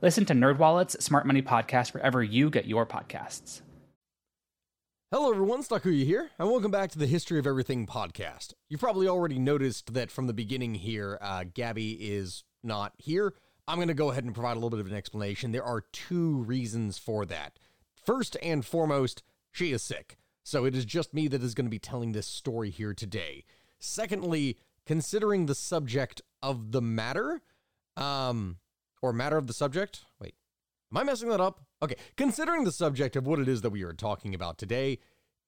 Listen to NerdWallet's Smart Money Podcast wherever you get your podcasts. Hello, everyone. Sakuya here, and welcome back to the History of Everything podcast. You've probably already noticed that from the beginning here, uh, Gabby is not here. I'm going to go ahead and provide a little bit of an explanation. There are two reasons for that. First and foremost, she is sick, so it is just me that is going to be telling this story here today. Secondly, considering the subject of the matter, um, or matter of the subject, wait, am I messing that up? Okay, considering the subject of what it is that we are talking about today,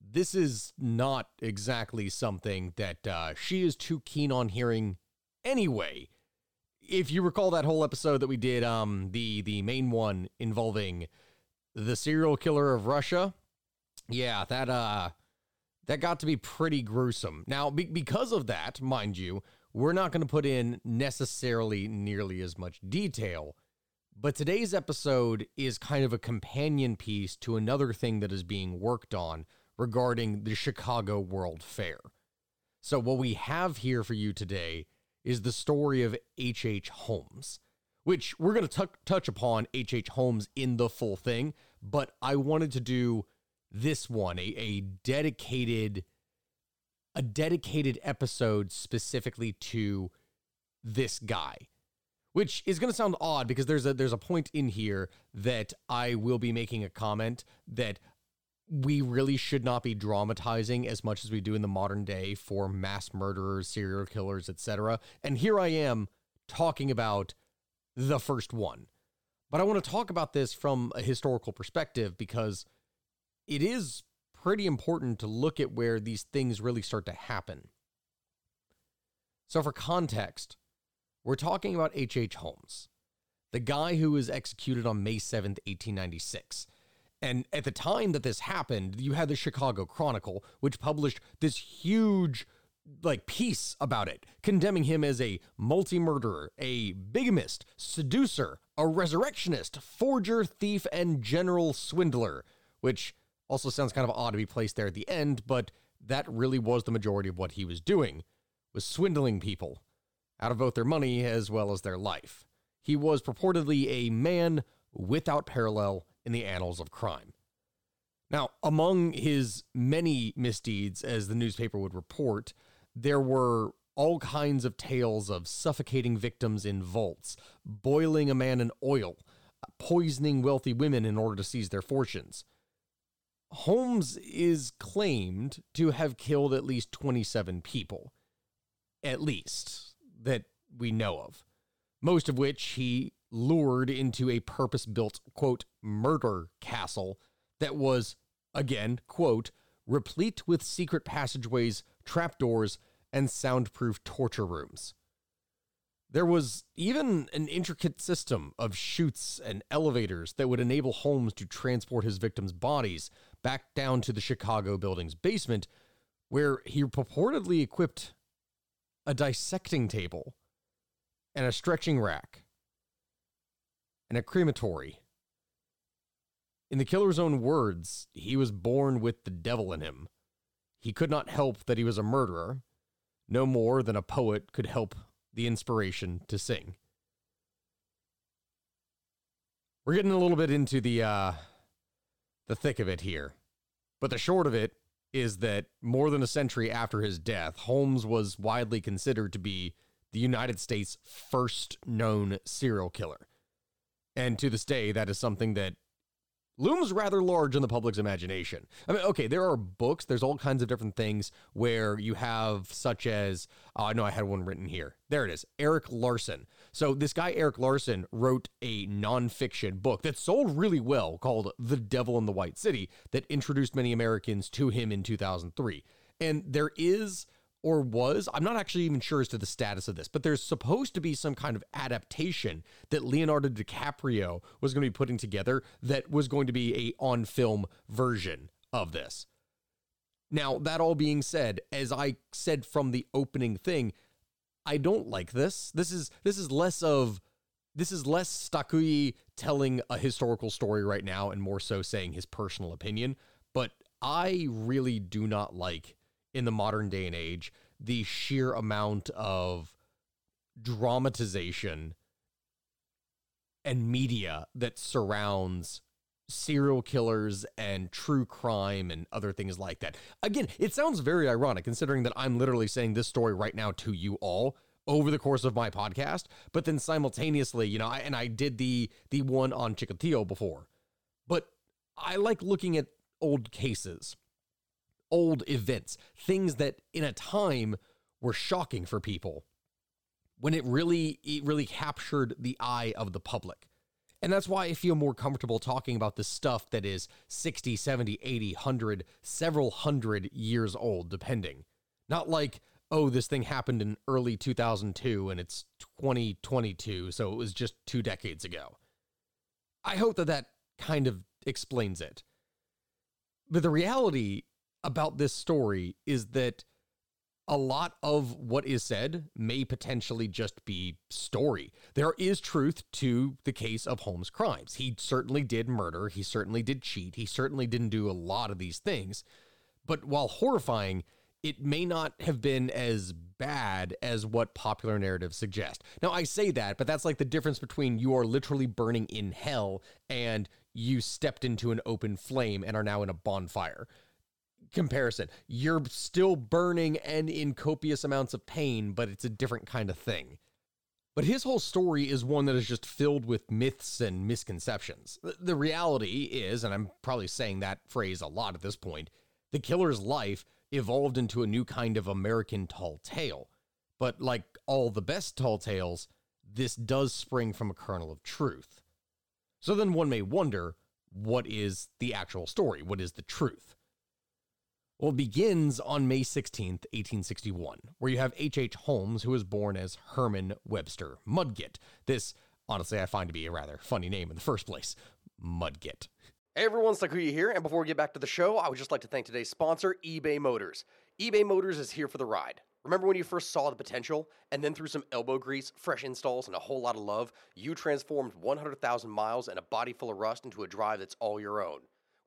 this is not exactly something that uh, she is too keen on hearing anyway. If you recall that whole episode that we did, um, the the main one involving the serial killer of Russia, yeah, that uh, that got to be pretty gruesome. Now, be- because of that, mind you, we're not going to put in necessarily nearly as much detail but today's episode is kind of a companion piece to another thing that is being worked on regarding the Chicago World Fair. So, what we have here for you today is the story of H.H. H. Holmes, which we're going to touch upon H.H. H. Holmes in the full thing, but I wanted to do this one, a, a dedicated a dedicated episode specifically to this guy which is going to sound odd because there's a there's a point in here that I will be making a comment that we really should not be dramatizing as much as we do in the modern day for mass murderers, serial killers, etc. And here I am talking about the first one. But I want to talk about this from a historical perspective because it is pretty important to look at where these things really start to happen. So, for context, we're talking about H.H. H. Holmes, the guy who was executed on May 7th, 1896. And at the time that this happened, you had the Chicago Chronicle, which published this huge like piece about it, condemning him as a multi-murderer, a bigamist, seducer, a resurrectionist, forger, thief, and general swindler, which also sounds kind of odd to be placed there at the end, but that really was the majority of what he was doing, was swindling people out of both their money as well as their life. He was purportedly a man without parallel in the annals of crime. Now, among his many misdeeds, as the newspaper would report, there were all kinds of tales of suffocating victims in vaults, boiling a man in oil, poisoning wealthy women in order to seize their fortunes. Holmes is claimed to have killed at least 27 people. At least that we know of, most of which he lured into a purpose built, quote, murder castle that was, again, quote, replete with secret passageways, trapdoors, and soundproof torture rooms. There was even an intricate system of chutes and elevators that would enable Holmes to transport his victims' bodies back down to the Chicago building's basement, where he purportedly equipped a dissecting table, and a stretching rack, and a crematory. In the killer's own words, he was born with the devil in him. He could not help that he was a murderer, no more than a poet could help the inspiration to sing. We're getting a little bit into the uh, the thick of it here, but the short of it is that more than a century after his death, Holmes was widely considered to be the United States' first known serial killer. And to this day, that is something that looms rather large in the public's imagination. I mean, okay, there are books, there's all kinds of different things where you have, such as, oh, I know I had one written here. There it is Erik Larson. So, this guy, Erik Larson, wrote a nonfiction book that sold really well called The Devil in the White City that introduced many Americans to him in 2003. And there is or was. I'm not actually even sure as to the status of this, but there's supposed to be some kind of adaptation that Leonardo DiCaprio was going to be putting together that was going to be a on film version of this. Now, that all being said, as I said from the opening thing, I don't like this. This is this is less of this is less Sakuya telling a historical story right now and more so saying his personal opinion, but I really do not like in the modern day and age the sheer amount of dramatization and media that surrounds serial killers and true crime and other things like that. Again, it sounds very ironic considering that I'm literally saying this story right now to you all over the course of my podcast, but then simultaneously, you know, I, and I did the the one on Chikatilo before. But I like looking at old cases, old events, things that in a time were shocking for people when it really it really captured the eye of the public. And that's why I feel more comfortable talking about the stuff that is 60, 70, 80, 100, several hundred years old, depending. Not like, oh, this thing happened in early 2002 and it's 2022, so it was just two decades ago. I hope that that kind of explains it. But the reality about this story is that a lot of what is said may potentially just be story. There is truth to the case of Holmes' crimes. He certainly did murder, he certainly did cheat, he certainly didn't do a lot of these things. But while horrifying, it may not have been as bad as what popular narratives suggest. Now, I say that, but that's like the difference between you are literally burning in hell and you stepped into an open flame and are now in a bonfire comparison. You're still burning and in copious amounts of pain, but it's a different kind of thing. But his whole story is one that is just filled with myths and misconceptions. The reality is, and I'm probably saying that phrase a lot at this point, the killer's life evolved into a new kind of American tall tale. But like all the best tall tales, this does spring from a kernel of truth. So then one may wonder what is the actual story? What is the truth? Well, it begins on May 16th, 1861, where you have H.H. H. Holmes, who was born as Herman Webster Mudgett. This, honestly, I find to be a rather funny name in the first place Mudgett. Hey everyone, Sakuya here, and before we get back to the show, I would just like to thank today's sponsor, eBay Motors. eBay Motors is here for the ride. Remember when you first saw the potential, and then through some elbow grease, fresh installs, and a whole lot of love, you transformed 100,000 miles and a body full of rust into a drive that's all your own?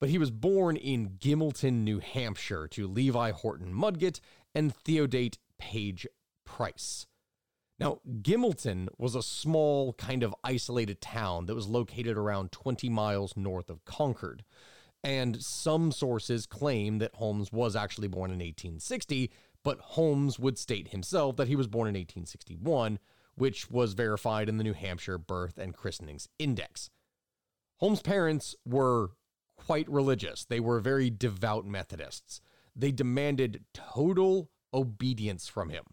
but he was born in Gilmanton, New Hampshire, to Levi Horton Mudgett and Theodate Page Price. Now, Gilmanton was a small, kind of isolated town that was located around 20 miles north of Concord. And some sources claim that Holmes was actually born in 1860, but Holmes would state himself that he was born in 1861, which was verified in the New Hampshire Birth and Christenings Index. Holmes' parents were quite religious. They were very devout Methodists. They demanded total obedience from him.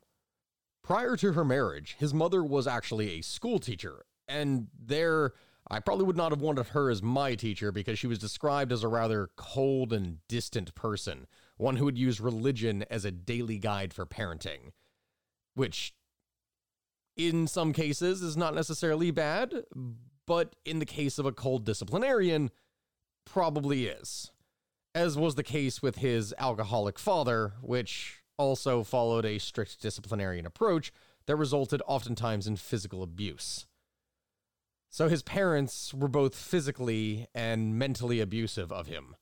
Prior to her marriage, his mother was actually a school teacher, and there, I probably would not have wanted her as my teacher because she was described as a rather cold and distant person, one who would use religion as a daily guide for parenting, which in some cases is not necessarily bad, but in the case of a cold disciplinarian, probably is, as was the case with his alcoholic father, which also followed a strict disciplinarian approach that resulted oftentimes in physical abuse. So his parents were both physically and mentally abusive of him,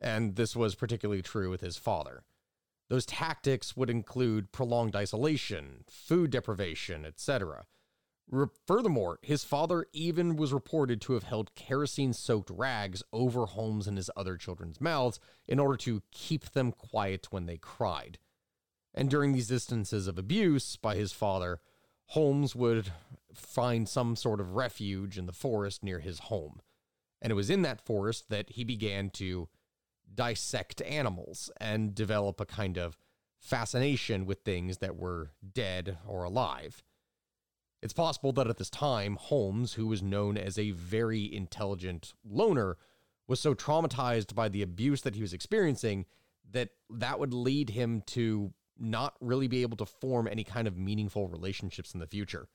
and this was particularly true with his father. Those tactics would include prolonged isolation, food deprivation, etc. Re- furthermore, his father even was reported to have held kerosene soaked rags over Holmes and his other children's mouths in order to keep them quiet when they cried. And during these instances of abuse by his father, Holmes would find some sort of refuge in the forest near his home. And it was in that forest that he began to dissect animals and develop a kind of fascination with things that were dead or alive. It's possible that at this time, Holmes, who was known as a very intelligent loner, was so traumatized by the abuse that he was experiencing that that would lead him to not really be able to form any kind of meaningful relationships in the future.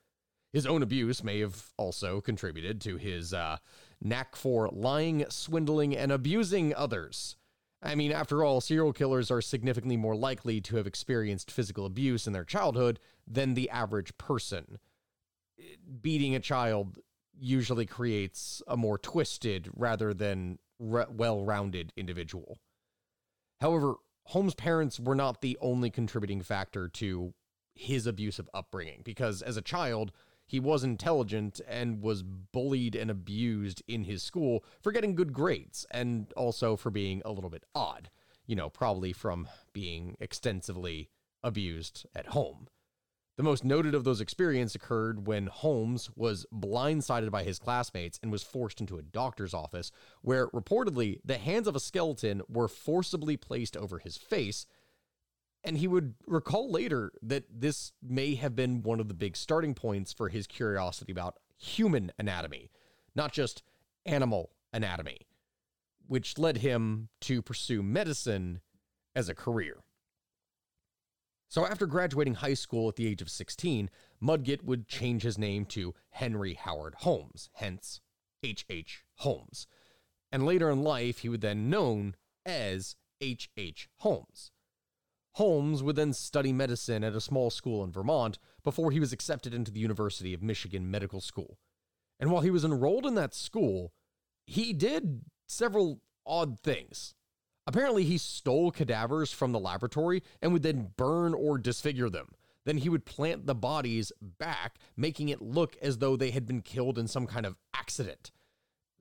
His own abuse may have also contributed to his uh, knack for lying, swindling, and abusing others. I mean, after all, serial killers are significantly more likely to have experienced physical abuse in their childhood than the average person. Beating a child usually creates a more twisted rather than re- well rounded individual. However, Holmes' parents were not the only contributing factor to his abusive upbringing, because as a child, he was intelligent and was bullied and abused in his school for getting good grades and also for being a little bit odd, you know, probably from being extensively abused at home. The most noted of those experiences occurred when Holmes was blindsided by his classmates and was forced into a doctor's office, where reportedly the hands of a skeleton were forcibly placed over his face. And he would recall later that this may have been one of the big starting points for his curiosity about human anatomy, not just animal anatomy, which led him to pursue medicine as a career. So after graduating high school at the age of 16, Mudgett would change his name to Henry Howard Holmes, hence H. H. Holmes. And later in life, he would then known as H. H. Holmes. Holmes would then study medicine at a small school in Vermont before he was accepted into the University of Michigan Medical School. And while he was enrolled in that school, he did several odd things. Apparently, he stole cadavers from the laboratory and would then burn or disfigure them. Then he would plant the bodies back, making it look as though they had been killed in some kind of accident.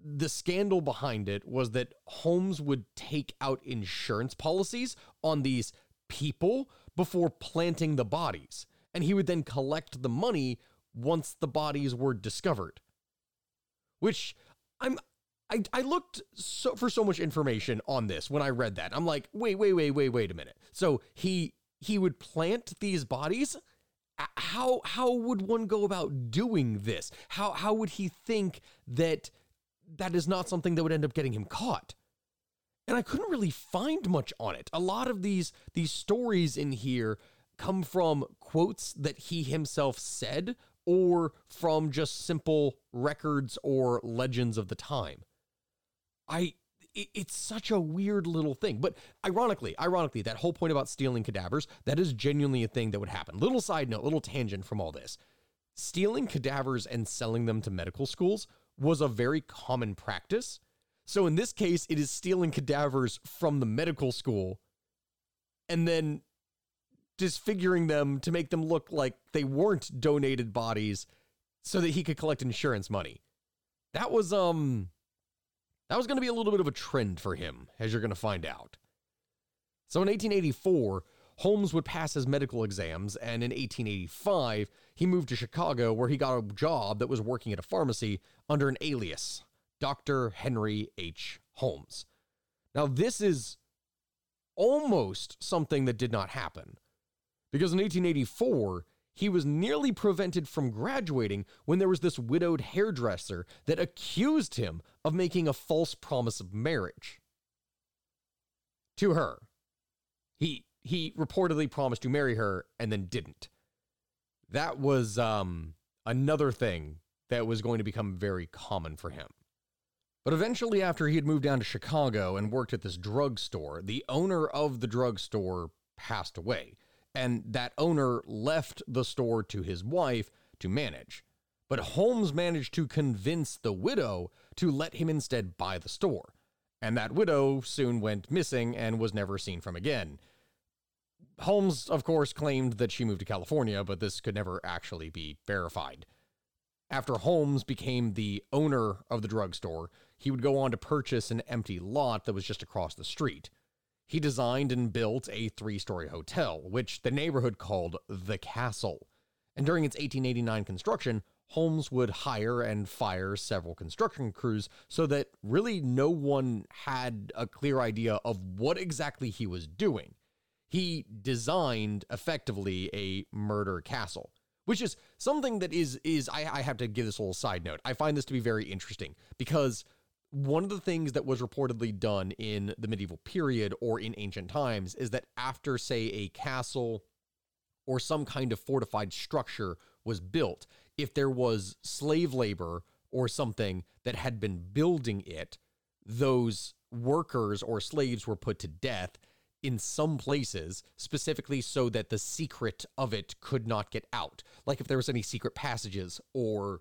The scandal behind it was that Holmes would take out insurance policies on these people before planting the bodies, and he would then collect the money once the bodies were discovered. Which I'm I, I looked so for so much information on this when I read that. I'm like, wait, wait, wait, wait, wait a minute. So he he would plant these bodies. How how would one go about doing this? How how would he think that that is not something that would end up getting him caught? And I couldn't really find much on it. A lot of these these stories in here come from quotes that he himself said or from just simple records or legends of the time. I it's such a weird little thing. But ironically, ironically, that whole point about stealing cadavers, that is genuinely a thing that would happen. Little side note, little tangent from all this. Stealing cadavers and selling them to medical schools was a very common practice. So in this case, it is stealing cadavers from the medical school and then disfiguring them to make them look like they weren't donated bodies so that he could collect insurance money. That was um that was going to be a little bit of a trend for him, as you're going to find out. So in 1884, Holmes would pass his medical exams, and in 1885, he moved to Chicago where he got a job that was working at a pharmacy under an alias, Dr. Henry H. Holmes. Now, this is almost something that did not happen. Because in 1884, he was nearly prevented from graduating when there was this widowed hairdresser that accused him of making a false promise of marriage to her. He he reportedly promised to marry her and then didn't. That was um, another thing that was going to become very common for him. But eventually, after he had moved down to Chicago and worked at this drugstore, the owner of the drugstore passed away and that owner left the store to his wife to manage. But Holmes managed to convince the widow to let him instead buy the store, and that widow soon went missing and was never seen from again. Holmes, of course, claimed that she moved to California, but this could never actually be verified. After Holmes became the owner of the drugstore, he would go on to purchase an empty lot that was just across the street. He designed and built a three story hotel, which the neighborhood called the Castle. And during its 1889 construction, Holmes would hire and fire several construction crews so that really no one had a clear idea of what exactly he was doing. He designed effectively a murder castle, which is something that is is I, I have to give this little side note. I find this to be very interesting because one of the things that was reportedly done in the medieval period or in ancient times is that after, say, a castle or some kind of fortified structure was built, if there was slave labor or something that had been building it, those workers or slaves were put to death in some places, specifically so that the secret of it could not get out. Like if there was any secret passages or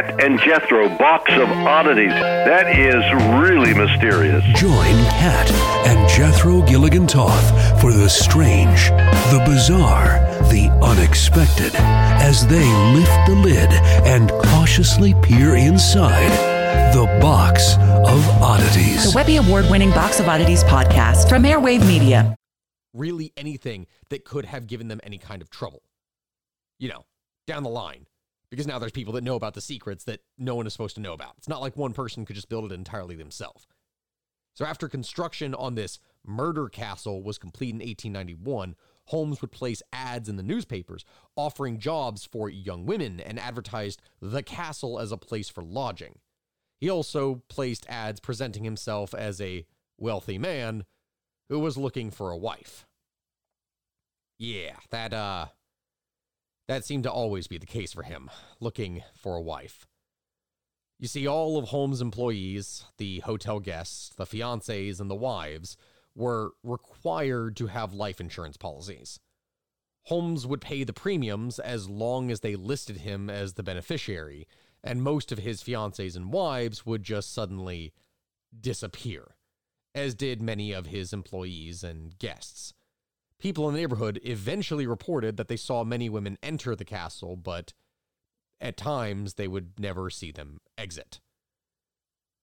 Cat and Jethro, box of oddities. That is really mysterious. Join Cat and Jethro Gillingham-Toth for the strange, the bizarre, the unexpected as they lift the lid and cautiously peer inside the box of oddities. The Webby Award winning Box of Oddities podcast from Airwave Media. really anything that could have given them any kind of trouble. You know, down the line. Because now there's people that know about the secrets that no one is supposed to know about. It's not like one person could just build it entirely themselves. So after construction on this murder castle was complete in 1891, Holmes would place ads in the newspapers offering jobs for young women and advertised the castle as a place for lodging. He also placed ads presenting himself as a wealthy man who was looking for a wife. Yeah, that uh that seemed to always be the case for him, looking for a wife. You see, all of Holmes' employees, the hotel guests, the fiancés, and the wives, were required to have life insurance policies. Holmes would pay the premiums as long as they listed him as the beneficiary, and most of his fiancés and wives would just suddenly disappear, as did many of his employees and guests. People in the neighborhood eventually reported that they saw many women enter the castle, but at times they would never see them exit.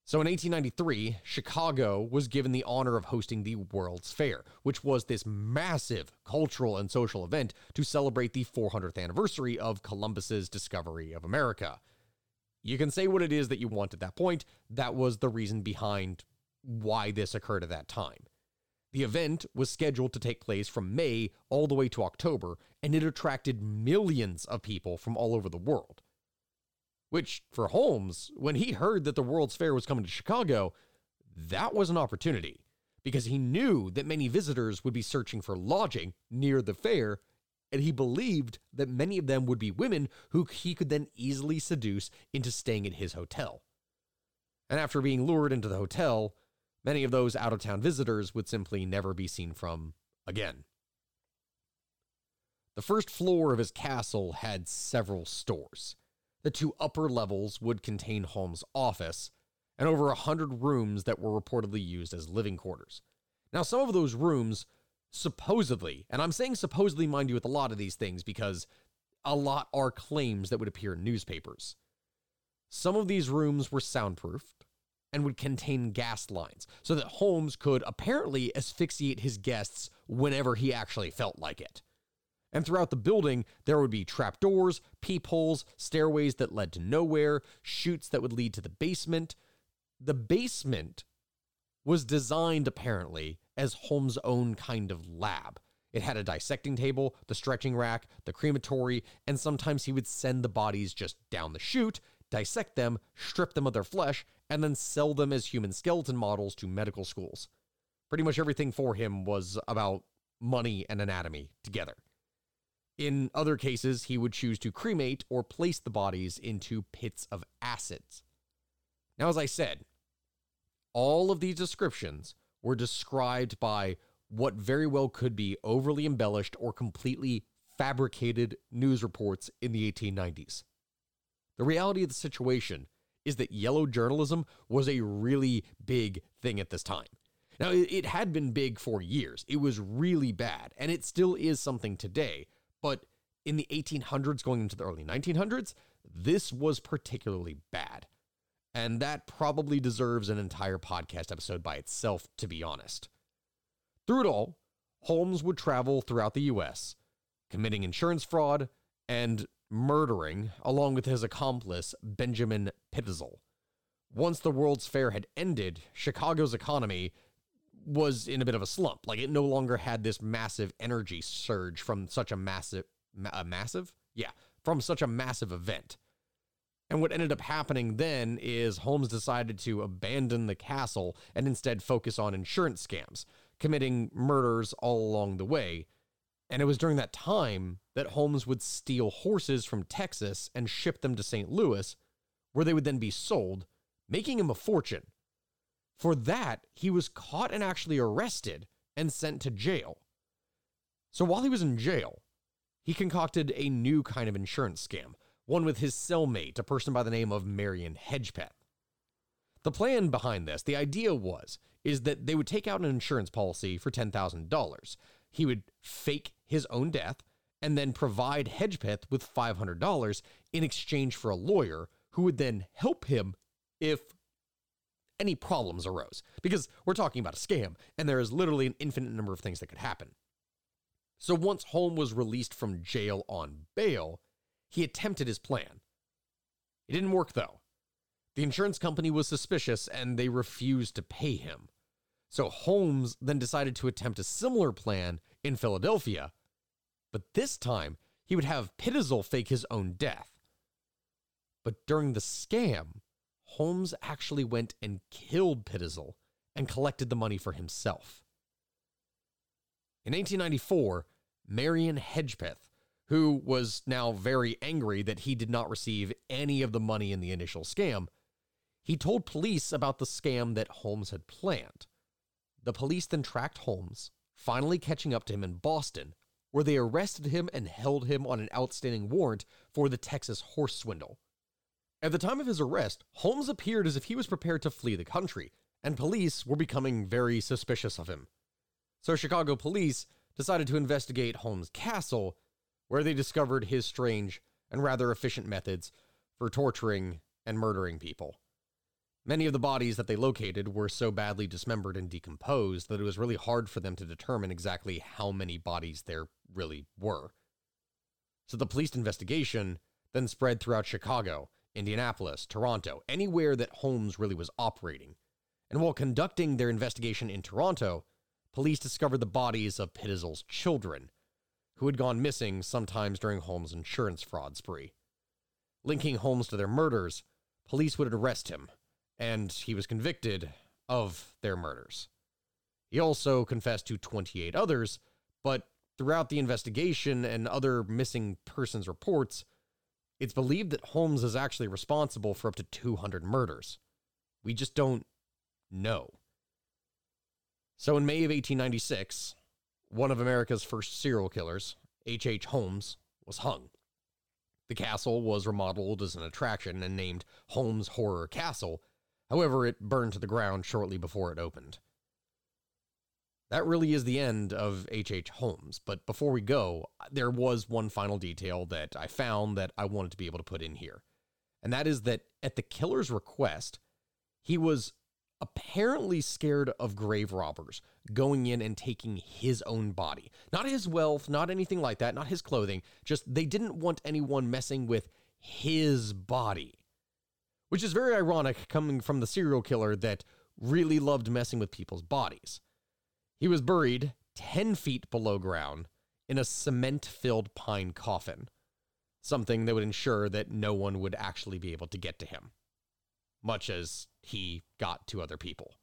So in 1893, Chicago was given the honor of hosting the World's Fair, which was this massive cultural and social event to celebrate the 400th anniversary of Columbus's discovery of America. You can say what it is that you want at that point. That was the reason behind why this occurred at that time. The event was scheduled to take place from May all the way to October, and it attracted millions of people from all over the world. Which, for Holmes, when he heard that the World's Fair was coming to Chicago, that was an opportunity because he knew that many visitors would be searching for lodging near the fair, and he believed that many of them would be women who he could then easily seduce into staying at his hotel. And after being lured into the hotel, many of those out of town visitors would simply never be seen from again. The first floor of his castle had several stores. The two upper levels would contain Holmes' office and over a hundred rooms that were reportedly used as living quarters. Now, some of those rooms, supposedly, and I'm saying supposedly, mind you, with a lot of these things because a lot are claims that would appear in newspapers. Some of these rooms were soundproofed and would contain gas lines so that Holmes could apparently asphyxiate his guests whenever he actually felt like it. And throughout the building, there would be trapdoors, peepholes, stairways that led to nowhere, chutes that would lead to the basement. The basement was designed apparently as Holmes' own kind of lab. It had a dissecting table, the stretching rack, the crematory, and sometimes he would send the bodies just down the chute, dissect them, strip them of their flesh, and then sell them as human skeleton models to medical schools. Pretty much everything for him was about money and anatomy together. In other cases, he would choose to cremate or place the bodies into pits of acids. Now, as I said, all of these descriptions were described by what very well could be overly embellished or completely fabricated news reports in the 1890s. The reality of the situation is that yellow journalism was a really big thing at this time. Now, it had been big for years. It was really bad, and it still is something today. But in the 1800s, going into the early 1900s, this was particularly bad. And that probably deserves an entire podcast episode by itself, to be honest. Through it all, Holmes would travel throughout the US, committing insurance fraud and murdering, along with his accomplice, Benjamin Pitezel. Once the World's Fair had ended, Chicago's economy was in a bit of a slump. Like it no longer had this massive energy surge from such a massive, ma- massive? Yeah, from such a massive event. And what ended up happening then is Holmes decided to abandon the castle and instead focus on insurance scams, committing murders all along the way. And it was during that time that Holmes would steal horses from Texas and ship them to St. Louis, where they would then be sold, making him a fortune. For that, he was caught and actually arrested and sent to jail. So while he was in jail, he concocted a new kind of insurance scam, one with his cellmate, a person by the name of Marion Hedgepeth. The plan behind this, the idea was, is that they would take out an insurance policy for $10,000. He would fake his own death and then provide Hedgepeth with $500 in exchange for a lawyer who would then help him if any problems arose. Because we're talking about a scam, and there is literally an infinite number of things that could happen. So once Holmes was released from jail on bail, he attempted his plan. It didn't work though. The insurance company was suspicious and they refused to pay him. So Holmes then decided to attempt a similar plan in Philadelphia, but this time he would have Pitezel fake his own death. But during the scam, Holmes actually went and killed Pitezel and collected the money for himself. In 1894, Marion Hedgepeth, who was now very angry that he did not receive any of the money in the initial scam, he told police about the scam that Holmes had planned. The police then tracked Holmes, finally catching up to him in Boston, where they arrested him and held him on an outstanding warrant for the Texas horse swindle. At the time of his arrest, Holmes appeared as if he was prepared to flee the country, and police were becoming very suspicious of him. So Chicago police decided to investigate Holmes' castle, where they discovered his strange and rather efficient methods for torturing and murdering people. Many of the bodies that they located were so badly dismembered and decomposed that it was really hard for them to determine exactly how many bodies there really were. So the police investigation then spread throughout Chicago, Indianapolis, Toronto, anywhere that Holmes really was operating. And while conducting their investigation in Toronto, police discovered the bodies of Pitezel's children, who had gone missing sometimes during Holmes' insurance fraud spree. Linking Holmes to their murders, police would arrest him, and he was convicted of their murders. He also confessed to 28 others, but throughout the investigation and other missing persons reports, it's believed that Holmes is actually responsible for up to 200 murders. We just don't know. So in May of 1896, one of America's first serial killers, H.H. H. Holmes, was hung. The castle was remodeled as an attraction and named Holmes Horror Castle. However, it burned to the ground shortly before it opened. That really is the end of H.H. H. Holmes. But before we go, there was one final detail that I found that I wanted to be able to put in here. And that is that at the killer's request, he was apparently scared of grave robbers going in and taking his own body. Not his wealth, not anything like that, not his clothing. Just they didn't want anyone messing with his body. Which is very ironic coming from the serial killer that really loved messing with people's bodies. He was buried 10 feet below ground in a cement filled pine coffin, something that would ensure that no one would actually be able to get to him, much as he got to other people.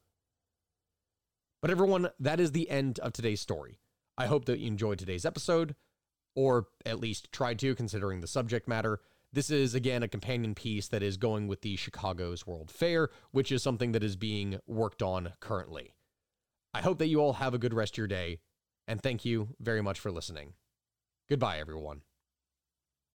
But everyone, that is the end of today's story. I hope that you enjoyed today's episode. or at least tried to, considering the subject matter. This is, again, a companion piece that is going with the Chicago's World Fair, which is something that is being worked on currently. I hope that you all have a good rest of your day, and thank you very much for listening. Goodbye, everyone.